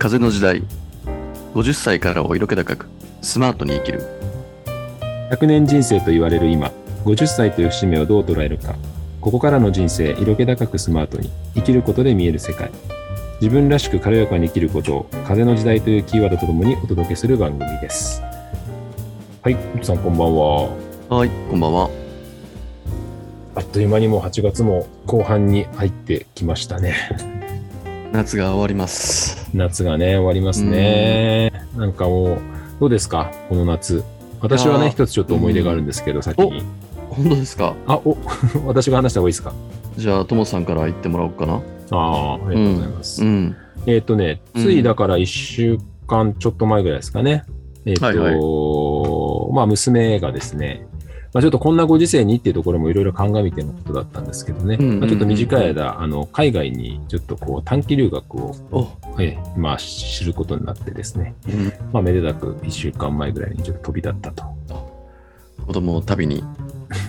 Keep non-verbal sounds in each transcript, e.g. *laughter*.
風の時代50歳からを色気高くスマートに生きる。100年人生と言われる今50歳という節目をどう捉えるか。ここからの人生色気高くスマートに生きることで見える世界。自分らしく軽やかに生きることを風の時代というキーワードとともにお届けする番組です。はい奥さんこんばんは。はいこんばんは。あっという間にもう8月も後半に入ってきましたね夏が終わります。夏がね終わりますね。なんかもうどうですかこの夏。私はね一つちょっと思い出があるんですけど先に。本当ですか？あお *laughs* 私が話した方がいいですか？じゃあともさんから言ってもらおうかな。ああありがとうございます、うん。えっ、とね、うんついだから1週間ちょっと前ぐらいですかね。えっ、と、はい。まあ娘がですね、まあ、ちょっとこんなご時世にっていうところもいろいろ鑑みてのことだったんですけどね、まあ、ちょっと短い間、あの海外にちょっとこう短期留学を、お、ええまあ、知ることになってですね、うん、まあ、めでたく1週間前ぐらいにちょっと飛び立ったと。子供を旅に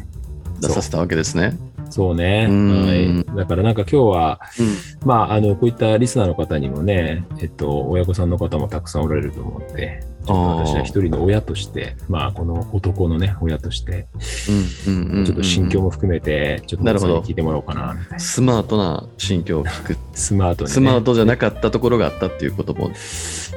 *laughs* 出させたわけですねそうね。うんはい。だからなんか今日は、うんまあ、あの、こういったリスナーの方にもね、えっと、親御さんの方もたくさんおられると思うんで、ちょっと私は一人の親として、まあ、この男のね、親として、うんうんうんうんちょっと心境も含めて、ちょっと皆さんに聞いてもらおうかな、な。スマートな心境を聞くスマートに、ね。スマートじゃなかったところがあったっていうことも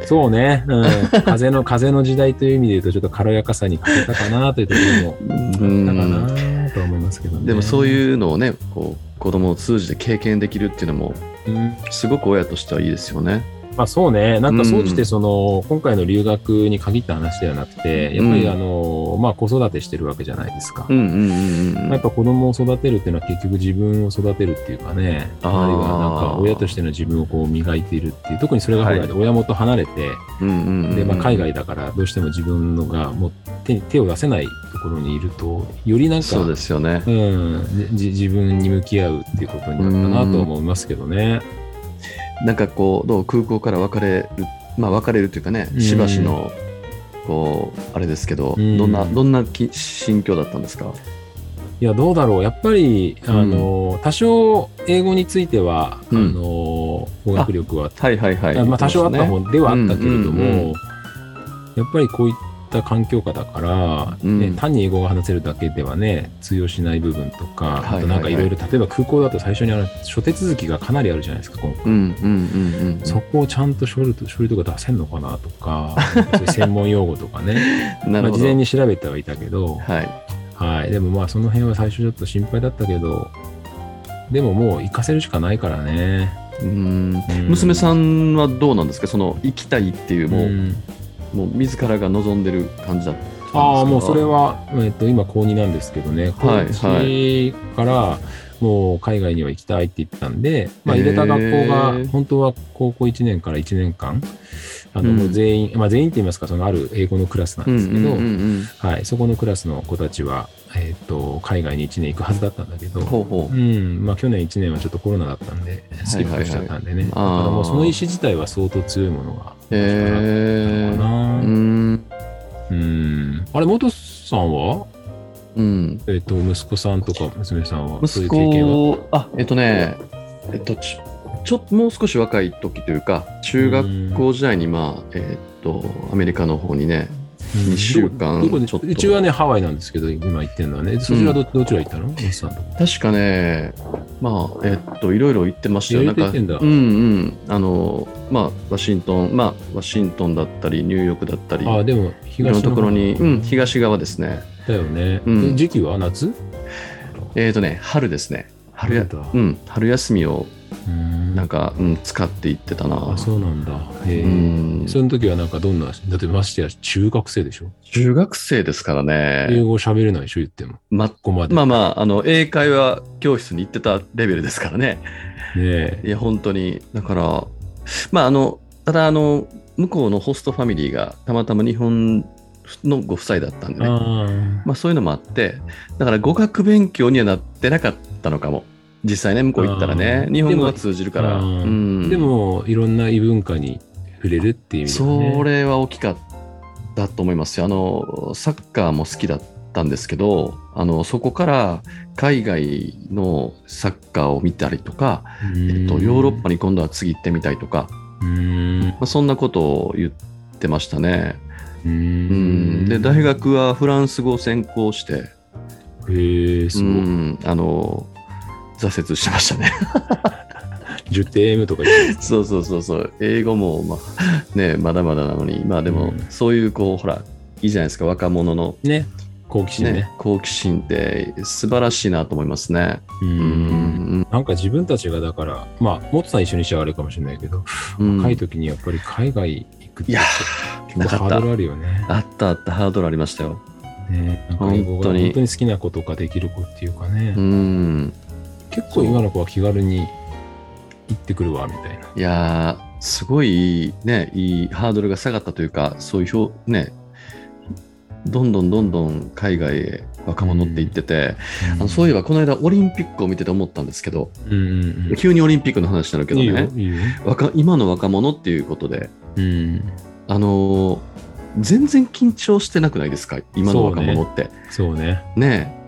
そうね、うん。風の、風の時代という意味で言うと、ちょっと軽やかさに欠けたかなというところも、あったかなとは思いますけどね。でもそういうのをねこう子供を通じて経験できるっていうのもうん。すごく親としてはいいですよね。まあそうね、なんか総じてその、今回の留学に限った話ではなくて、やっぱりあの、まあ子育てしてるわけじゃないですか。うんうんうんうん。やっぱ子供を育てるっていうのは結局自分を育てるっていうかね、あるいはなんか親としての自分をこう磨いているっていう、特にそれが親元離れて、うんうんうんうん。で、まあ海外だからどうしても自分のがもう手に手を出せないところにいると、よりなんか、そうですよね。うん、じ自分に向き合うっていうことになったなと思いますけどね。なんかこうどう空港から別れるまあ別れるというかねうんしばしのこうあれですけど、うんどんなどんなき心境だったんですか？いや、どうだろう。やっぱり、あの、多少英語については、うんあの、語学力は、はいはいはい。まあ多少あった方ではあったけれども、うんうんうんやっぱりこういった環境下だから、うんね単に英語が話せるだけではね、通用しない部分とか、はいはいはいあとなんかいろいろ、例えば空港だと最初にあの諸手続きがかなりあるじゃないですか、今回。そこをちゃんと書類と書類とか出せんのかなとか、*laughs* 専門用語とかね、なるほど。まあ事前に調べてはいたけど、はい。はい。でもまあその辺は最初ちょっと心配だったけど、でももう行かせるしかないからね。娘さんはどうなんですか？その行きたいっていうもう、んもう自らが望んでる感じだったああ、もうそれは、えっと、今高2なんですけどね、高はい。1からもう海外には行きたいって言ったんで、まあ入れた学校へがー。本当は高校1年から1年間、あのうん。もう全員、まあ全員って言いますか、そのある英語のクラスなんですけど、うんうんうん。はい、そこのクラスの子たちは、えっと、海外に1年行くはずだったんだけど、うん、ほうほう。うん、まあ去年1年はちょっっとコロナだったんで、スキップしちゃったんでね。だはいはいからもうその意思自体は相当強いものがへえあったのかな。うん。うん。あれ、元さんは？うん。えっ、と、息子さんとか娘さんは、そうい息う経験は？子あえっとねえっとちちょっともう少し若い時というか中学校時代にまあえっとアメリカの方にねうん2週間どこでちょっと。うちはね、ハワイなんですけど、今行ってるのはね。そちらど,、どちら行ったの？確かねまあえっといろいろ言ってましたよ。いなんかうんうん。あのまあワシントンまあワシントンだったりニューヨークだったり。ああ、でも、東のなところに、方うん、東側ですね。だよね。うん。え時期は？夏？えっ、とね、春ですね。春やうん、春休みをうんなんか、うん、使っていってたなあ、。そうなんだ。へえ。うんその時はなんかどんな、だってましてや中学生でしょ？中学生ですから英ね。語喋れないでしょ言っても。まここまで。まあまあ、あの、英会話教室に行ってたレベルですからね。ねえ。いや、本当に。だから、まあ、あの、ただ、あの、向こうのホストファミリーがたまたま日本のご夫妻だったんでね。あまあ、そういうのもあって、だから語学勉強にはなってなかったのかも。実際ね、向こう行ったらね日本語が通じるから。あーうんあ。でも、いろんな異文化に触れるっていう意味ね。それは大きかったと思いますよ。あの、サッカーも好きだったんですけど、あの、そこから海外のサッカーを見たりとか、えっと、ヨーロッパに今度は次行ってみたいとか。まあ、そんなことを言ってましたね。うんん。で大学はフランス語を専攻して、へえ、すごい。うんあの挫折してましたね。10点 M とか言ってそうそうそうそう、英語も、まあね、まだまだなのに、まあでも、うんそういうこう、ほら、いいじゃないですか、若者の、ね。好奇心ね。ね、好奇心って素晴らしいなと思いますね。う。うんんなんか自分たちがだから、まあ、もっとさん一緒にしちゃあれかもしれないけど、うん若い時にやっぱり海外行くっていや結構ハードルあるよね。あったあった、ハードルありましたよ。ねなんか本当に好きなことができる子っていうかね、うん。結構今の子は気軽に行ってくるわみたいな。いやー、すごいね、いいハードルが下がったというか、そういう表、ね、どんどんどんどん海外へ若者って行ってて、あのそういえばこの間オリンピックを見てて思ったんですけど、うんうんうん。急にオリンピックの話になるけどね、今の若者っていうことで、うん。あのー全然緊張してなくないですか？今の若者って。そうね。ねえ。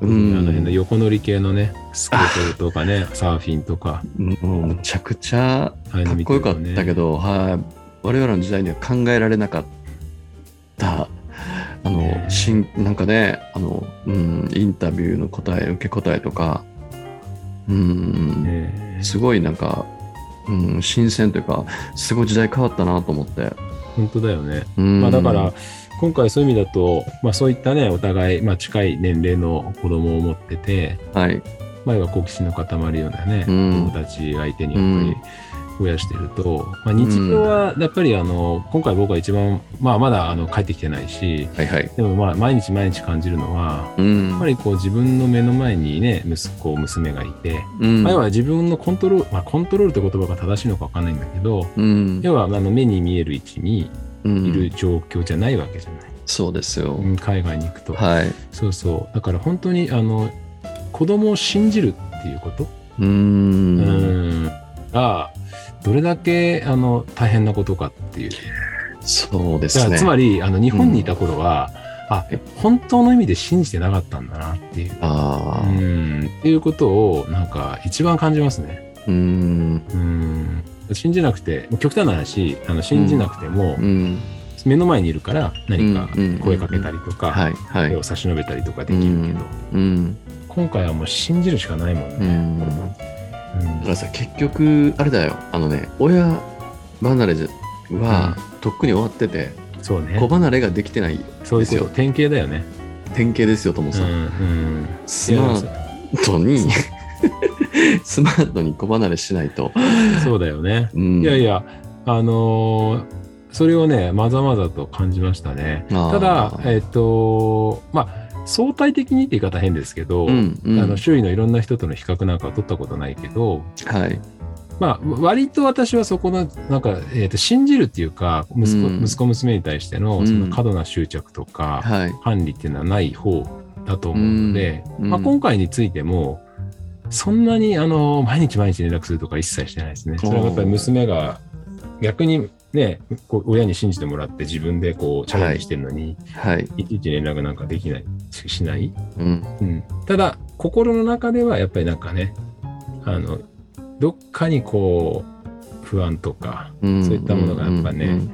うあの辺のん。横乗り系のね、スケートとかね、サーフィンとか、もうむちゃくちゃかっこよかったけど、はい。我々の時代には考えられなかった。あの、ねえしんなんかね、あの、うん、インタビューの答え、受け答えとか、うん、ねすごいなんか、うん、新鮮というか、すごい時代変わったなと思って。本当だよね。うんまあだから、今回そういう意味だと、まあそういったね、お互い、まあ近い年齢の子供を持ってて、はい。前は好奇心の塊ようなね、うん子供たち相手にやっぱり増やしてると、まあ日常はやっぱりあの、今回僕は一番、まあまだあの帰ってきてないし、はいはい。でもまあ毎日毎日感じるのは、うん。やっぱりこう自分の目の前にね、息子、娘がいて、うん、まあ要は自分のコントロール、まあコントロールって言葉が正しいのかわかんないんだけど、うん、要はあの目に見える位置にうんいる状況じゃないわけじゃない。そうですよ。うん海外に行くと。はい。そうそう。だから本当にあの子供を信じるっていうこと、うんん、がどれだけあの大変なことかっていう。そうですね。つまりあの日本にいた頃は、あ本当の意味で信じてなかったんだなっていう。ああ。うん、っていうことをなんか一番感じますね。うん。うん、信じなくて極端な話あの信じなくても、うん。目の前にいるから何かうん声かけたりとか、手を。差し伸べたりとかできるけど、うん。今回はもう信じるしかないもんうね。ん。だうんからさ、結局、あれだよ。あのね、親離れはとっくに終わってて、そうね子。離れができてないそう。ですよ典型だよね。典型ですよ、ともうんさん。うん。スマートに、*laughs* *laughs* スマートに子離れしないと。そうだよね。うんいやいや、あのーそれをね、まざまざと感じましたね。ただ、えっ、と、まあ、相対的にって言い方変ですけど、うんうんあの周囲のいろんな人との比較なんかは取ったことないけど、はい。まあ、割と私はそこの、なんか、えーと信じるっていうか、息子、うん息子娘に対しての、うんその過度な執着とか、はい。管理っていうのはない方だと思うので、うんまあ、今回についても、そんなにあの毎日毎日連絡するとか一切してないですね。それはやっぱり娘が逆にね、こう親に信じてもらって自分でこうチャレンジしてるのに、はい。い、ちいち連絡なんかできない、ししない。うん。うん、ただ、心の中ではやっぱりなんかね、あの、どっかにこう、不安とか、うんそういったものがやっぱねうんうん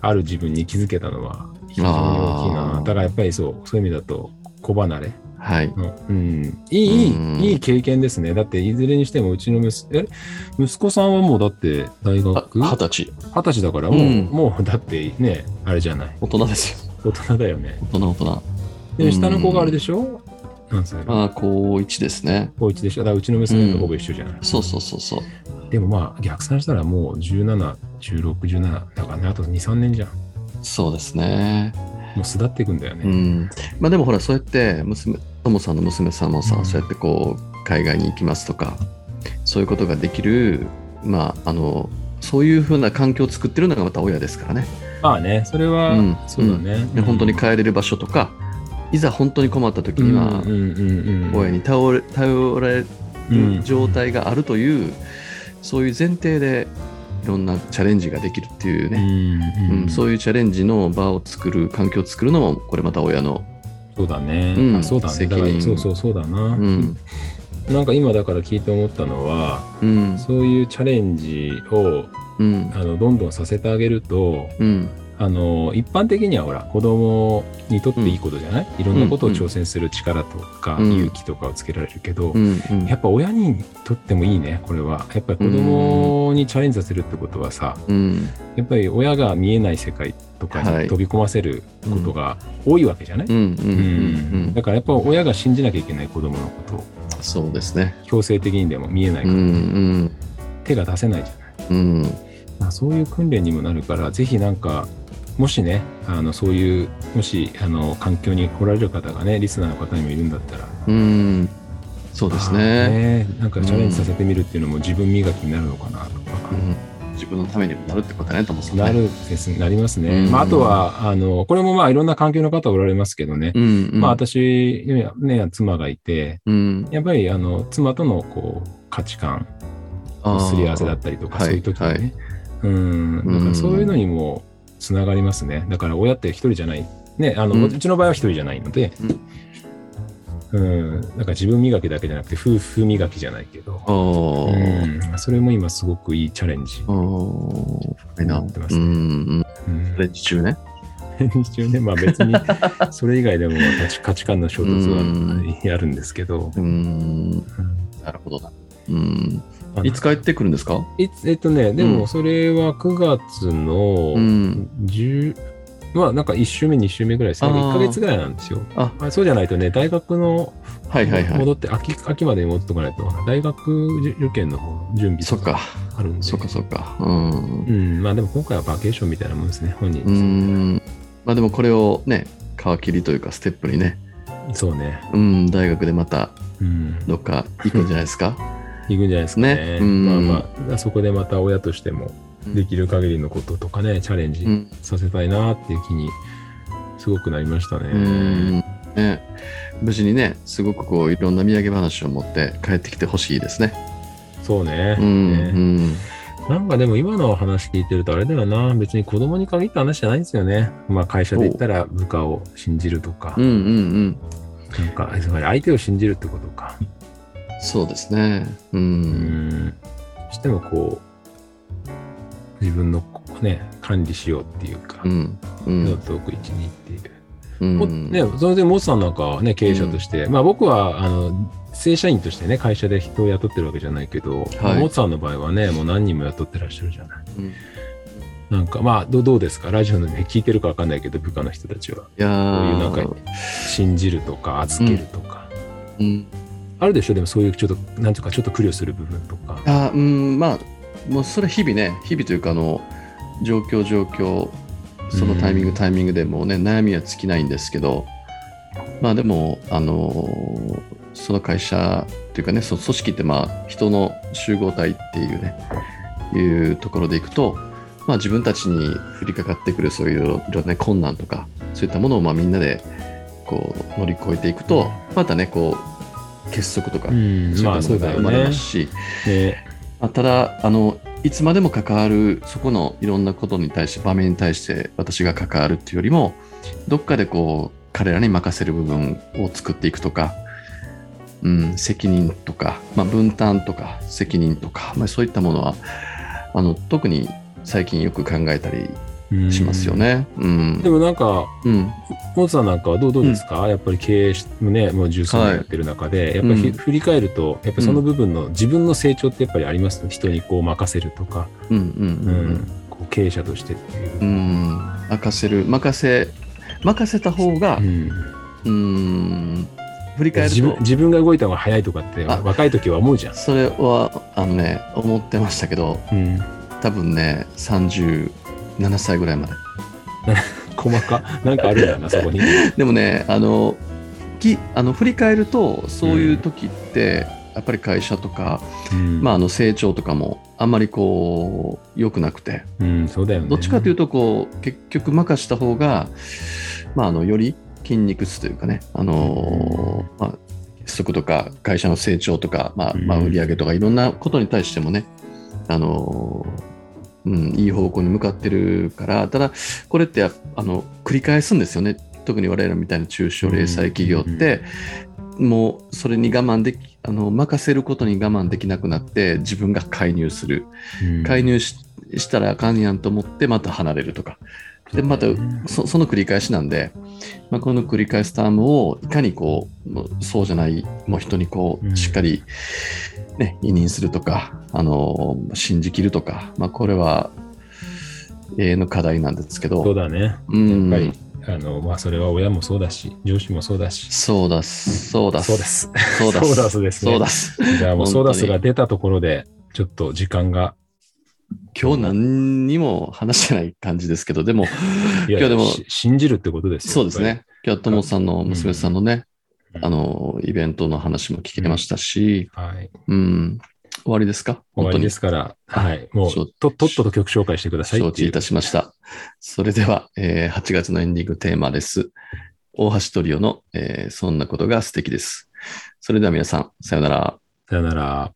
ある自分に気づけたのは非常に大きいな。だからやっぱりそう、そういう意味だと、子離れはい。の、うん、いい、いいうんいい経験ですね。だって、いずれにしてもうちの息え息子さんはもうだって大あ学二十歳。二十歳だからもう、うんもうだってね、あれじゃない。大人ですよ。大人だよね。大人、大人。で、下の子があれでしょ？何歳ああ、高一ですね。高一でしょ？だからうちの娘とほぼ一緒じゃない？そうそうそうそう。でもまあ、逆算したらもう17、16、17だからね、あと2、3年じゃん。そうですね。もう巣立っていくんだよね。うん。まあでもほら、そうやって、娘、ともさんの娘さんもさ、うん。そうやってこう、海外に行きますとか、そういうことができる、まあ、あの、そういうふうな環境を作ってるのがまた親ですからね。まあね、それは、うんそうだね。で本当に帰れる場所とか、いざ本当に困った時には、うんうんうんうん、親に頼れ頼られうんる状態があるという、そういう前提でいろんなチャレンジができるっていううね、んうん。うんそういうチャレンジの場を作る環境を作るのもこれまた親の、そうだね。うん。あそうだね。だからそうそうそうだな、うん。なんか今だから聞いて思ったのは、うん。そういうチャレンジをうん。あのどんどんさせてあげるとうんあの一般的にはほら子供にとっていいことじゃない、いろんなことを挑戦する力とか、うん。勇気とかをつけられるけど、うんうん。やっぱ親にとってもいいねこれは。やっぱり子供にチャレンジさせるってことはさうん。やっぱり親が見えない世界とかはい。に飛び込ませることが多いわけじゃない、うんうんうん。うん。だからやっぱ親が信じなきゃいけない子供のことをそうですね。強制的にでも見えないから、うんうん。手が出せないじゃない？うん。まあ、そういう訓練にもなるから、ぜひなんか、もしね、あのそういう、もしあの環境に来られる方がね、リスナーの方にもいるんだったら、うん。そうですまあねね。なんかチャレンジさせてみるっていうのも自分磨きになるのかなとか、うん。自分のためにもなるってことだねと思ってなるです。なりますね。うん。まあ、あとは、あの、これもまあいろんな環境の方おられますけどね、うんうん。まあ私、ね、妻がいて、うん。やっぱりあの妻とのこう価値観すり合わせだったりとか、はい。そういう時にね、はい。うん、だからそういうのにもつながりますね。だから親って一人じゃない。ね、あの、ううんちの場合は一人じゃないので、うん、だから自分磨きだけじゃなくて、夫婦磨きじゃないけど、うん、それも今すごくいいチャレンジ。な思ってますね。うんうんうん。レンジ中ね。一応ね、まあ別に、*laughs* それ以外でも価値観の衝突はあるんですけど、うん。うん。なるほどな。うんいつ帰ってくるんですか？いつえっとね、でうん。もそれは9月のうん。10、まあなんか1週目、2週目ぐらいですね。あー。1ヶ月ぐらいなんですよ。あ。まあ、そうじゃないとね、大学のはいはいはい。戻って秋、秋までに戻っておかないと、大学受験の方準備とかそっか。あるんで。そっかそっか。うん。うん、まあでも今回はバケーションみたいなもんですね、本人うん。まあでもこれをね皮切りというかステップにね。そうね。うん。大学でまたうん。どっか行くんじゃないですか？行くんじゃないですかね。ね。うん。まあまあ、そこでまた親としてもできる限りのこととかね、チャレンジうん。させたいなっていう気にすごくなりましたね。うん。ね。無事にねすごくこういろんな土産話を持って帰ってきてほしいですね。そうね。うんね。うん。なんかでも今の話聞いてるとあれだよな、別に子供に限った話じゃないんですよね。まあ会社で言ったら部下を信じるとか、うんうんうん。なんかつまり相手を信じるってことか。そうですね。ううん。ん。してもこう、自分のね、管理しようっていうか、うん。うん。遠く一にっていう。うん。もね、それでモツさんなんかはね、経営者として、まあ僕は、あの、正社員としてね、会社で人を雇ってるわけじゃないけど、はい。モツさんの場合はね、もう何人も雇ってらっしゃるじゃない。うん。いなんか、まあ、どどうですか？ラジオのね、聞いてるかわかんないけど、部下の人たちは。やこういうなんーか、信じるとか、預けるとか。うんあるでしょ？でもそういうちょっと、なんとかちょっと苦慮する部分とか。あうんまあもうそれ日々ね日々というかあの状況状況そのタイミング、うんタイミングでもうね悩みは尽きないんですけどまあでもあのその会社というかねその組織ってまあ人の集合体っていうねいうところでいくと、まあ、自分たちに降りかかってくるそういういろいろね困難とかそういったものをまあみんなでこう乗り越えていくとまたねこう結束とか、うん、まあそういったものが生まれますし、ね。まあただあのいつまでも関わるそこのいろんなことに対して場面に対して私が関わるっていうよりもどっかでこう彼らに任せる部分を作っていくとか、うん、責任とか、まあ、分担とか責任とか、まあ、そういったものはあの特に最近よく考えたりうんしますよ。ね。うん。でもなんか、うん。モツさんなんかはどうどうですか、やっぱり経営しね、もう十数年やってる中で、やっぱりひ、うん。振り返ると、やっぱりその部分の自分の成長ってやっぱりあります？人にこう任せるとか、うんううん。ん。こう経営者としてっていう。うん。うん任せる。任せ任せた方がうん。うん。振り返る自分と自分が動いた方が早いとかってあ。若い時は思うじゃん。それはあのね思ってましたけどうん、多分ね37歳ぐらいまで。*laughs* 細か。なんかあるんだな *laughs* そこに。でもねあのきあの振り返るとそういう時って、やっぱり会社とか、うん。まあ、あの成長とかもあんまりこう良くなくて。うん、そうだよね。どっちかというとこう結局任した方が、まあ、あのより筋肉質というかねあの、まあ、結束とか会社の成長とか、まあまあ、うん売上とかいろんなことに対してもねあの、うん、いい方向に向かってるからただこれってやあの繰り返すんですよね。特に我々みたいな中小零細企業って、もうそれに我慢できあの任せることに我慢できなくなって自分が介入する。うん。介入ししたらあかんやんと思ってまた離れるとか。でまたそその繰り返しなんで、まあ、この繰り返すタームをいかにこうそうじゃないもう人にこうん。うしっかり、ね委任するとかあの信じきるとか、まあ、これは永遠の課題なんですけどそうだね。うんやっぱり、あの、まあ、それは親もそうだし、上司もそうだし。そうだすそうだそうです。そうだそうだすですねそうだすじゃあもう、本当にソーダスが出たところで、ちょっと時間が。今日何にも話してない感じですけどでもいや今日でもし信じるってことですよそうです。ね今日はともさんの娘さんのね、うんあのイベントの話も聞けましたし、やっぱりはい。うん、終わりですか？終わりで本すから、あはい。もうと、とっとと曲紹介してください承知いたしました。それでは、えー8月のエンディングテーマです。大橋トリオの、えーそんなことが素敵です。それでは皆さん、さようなら。さよなら。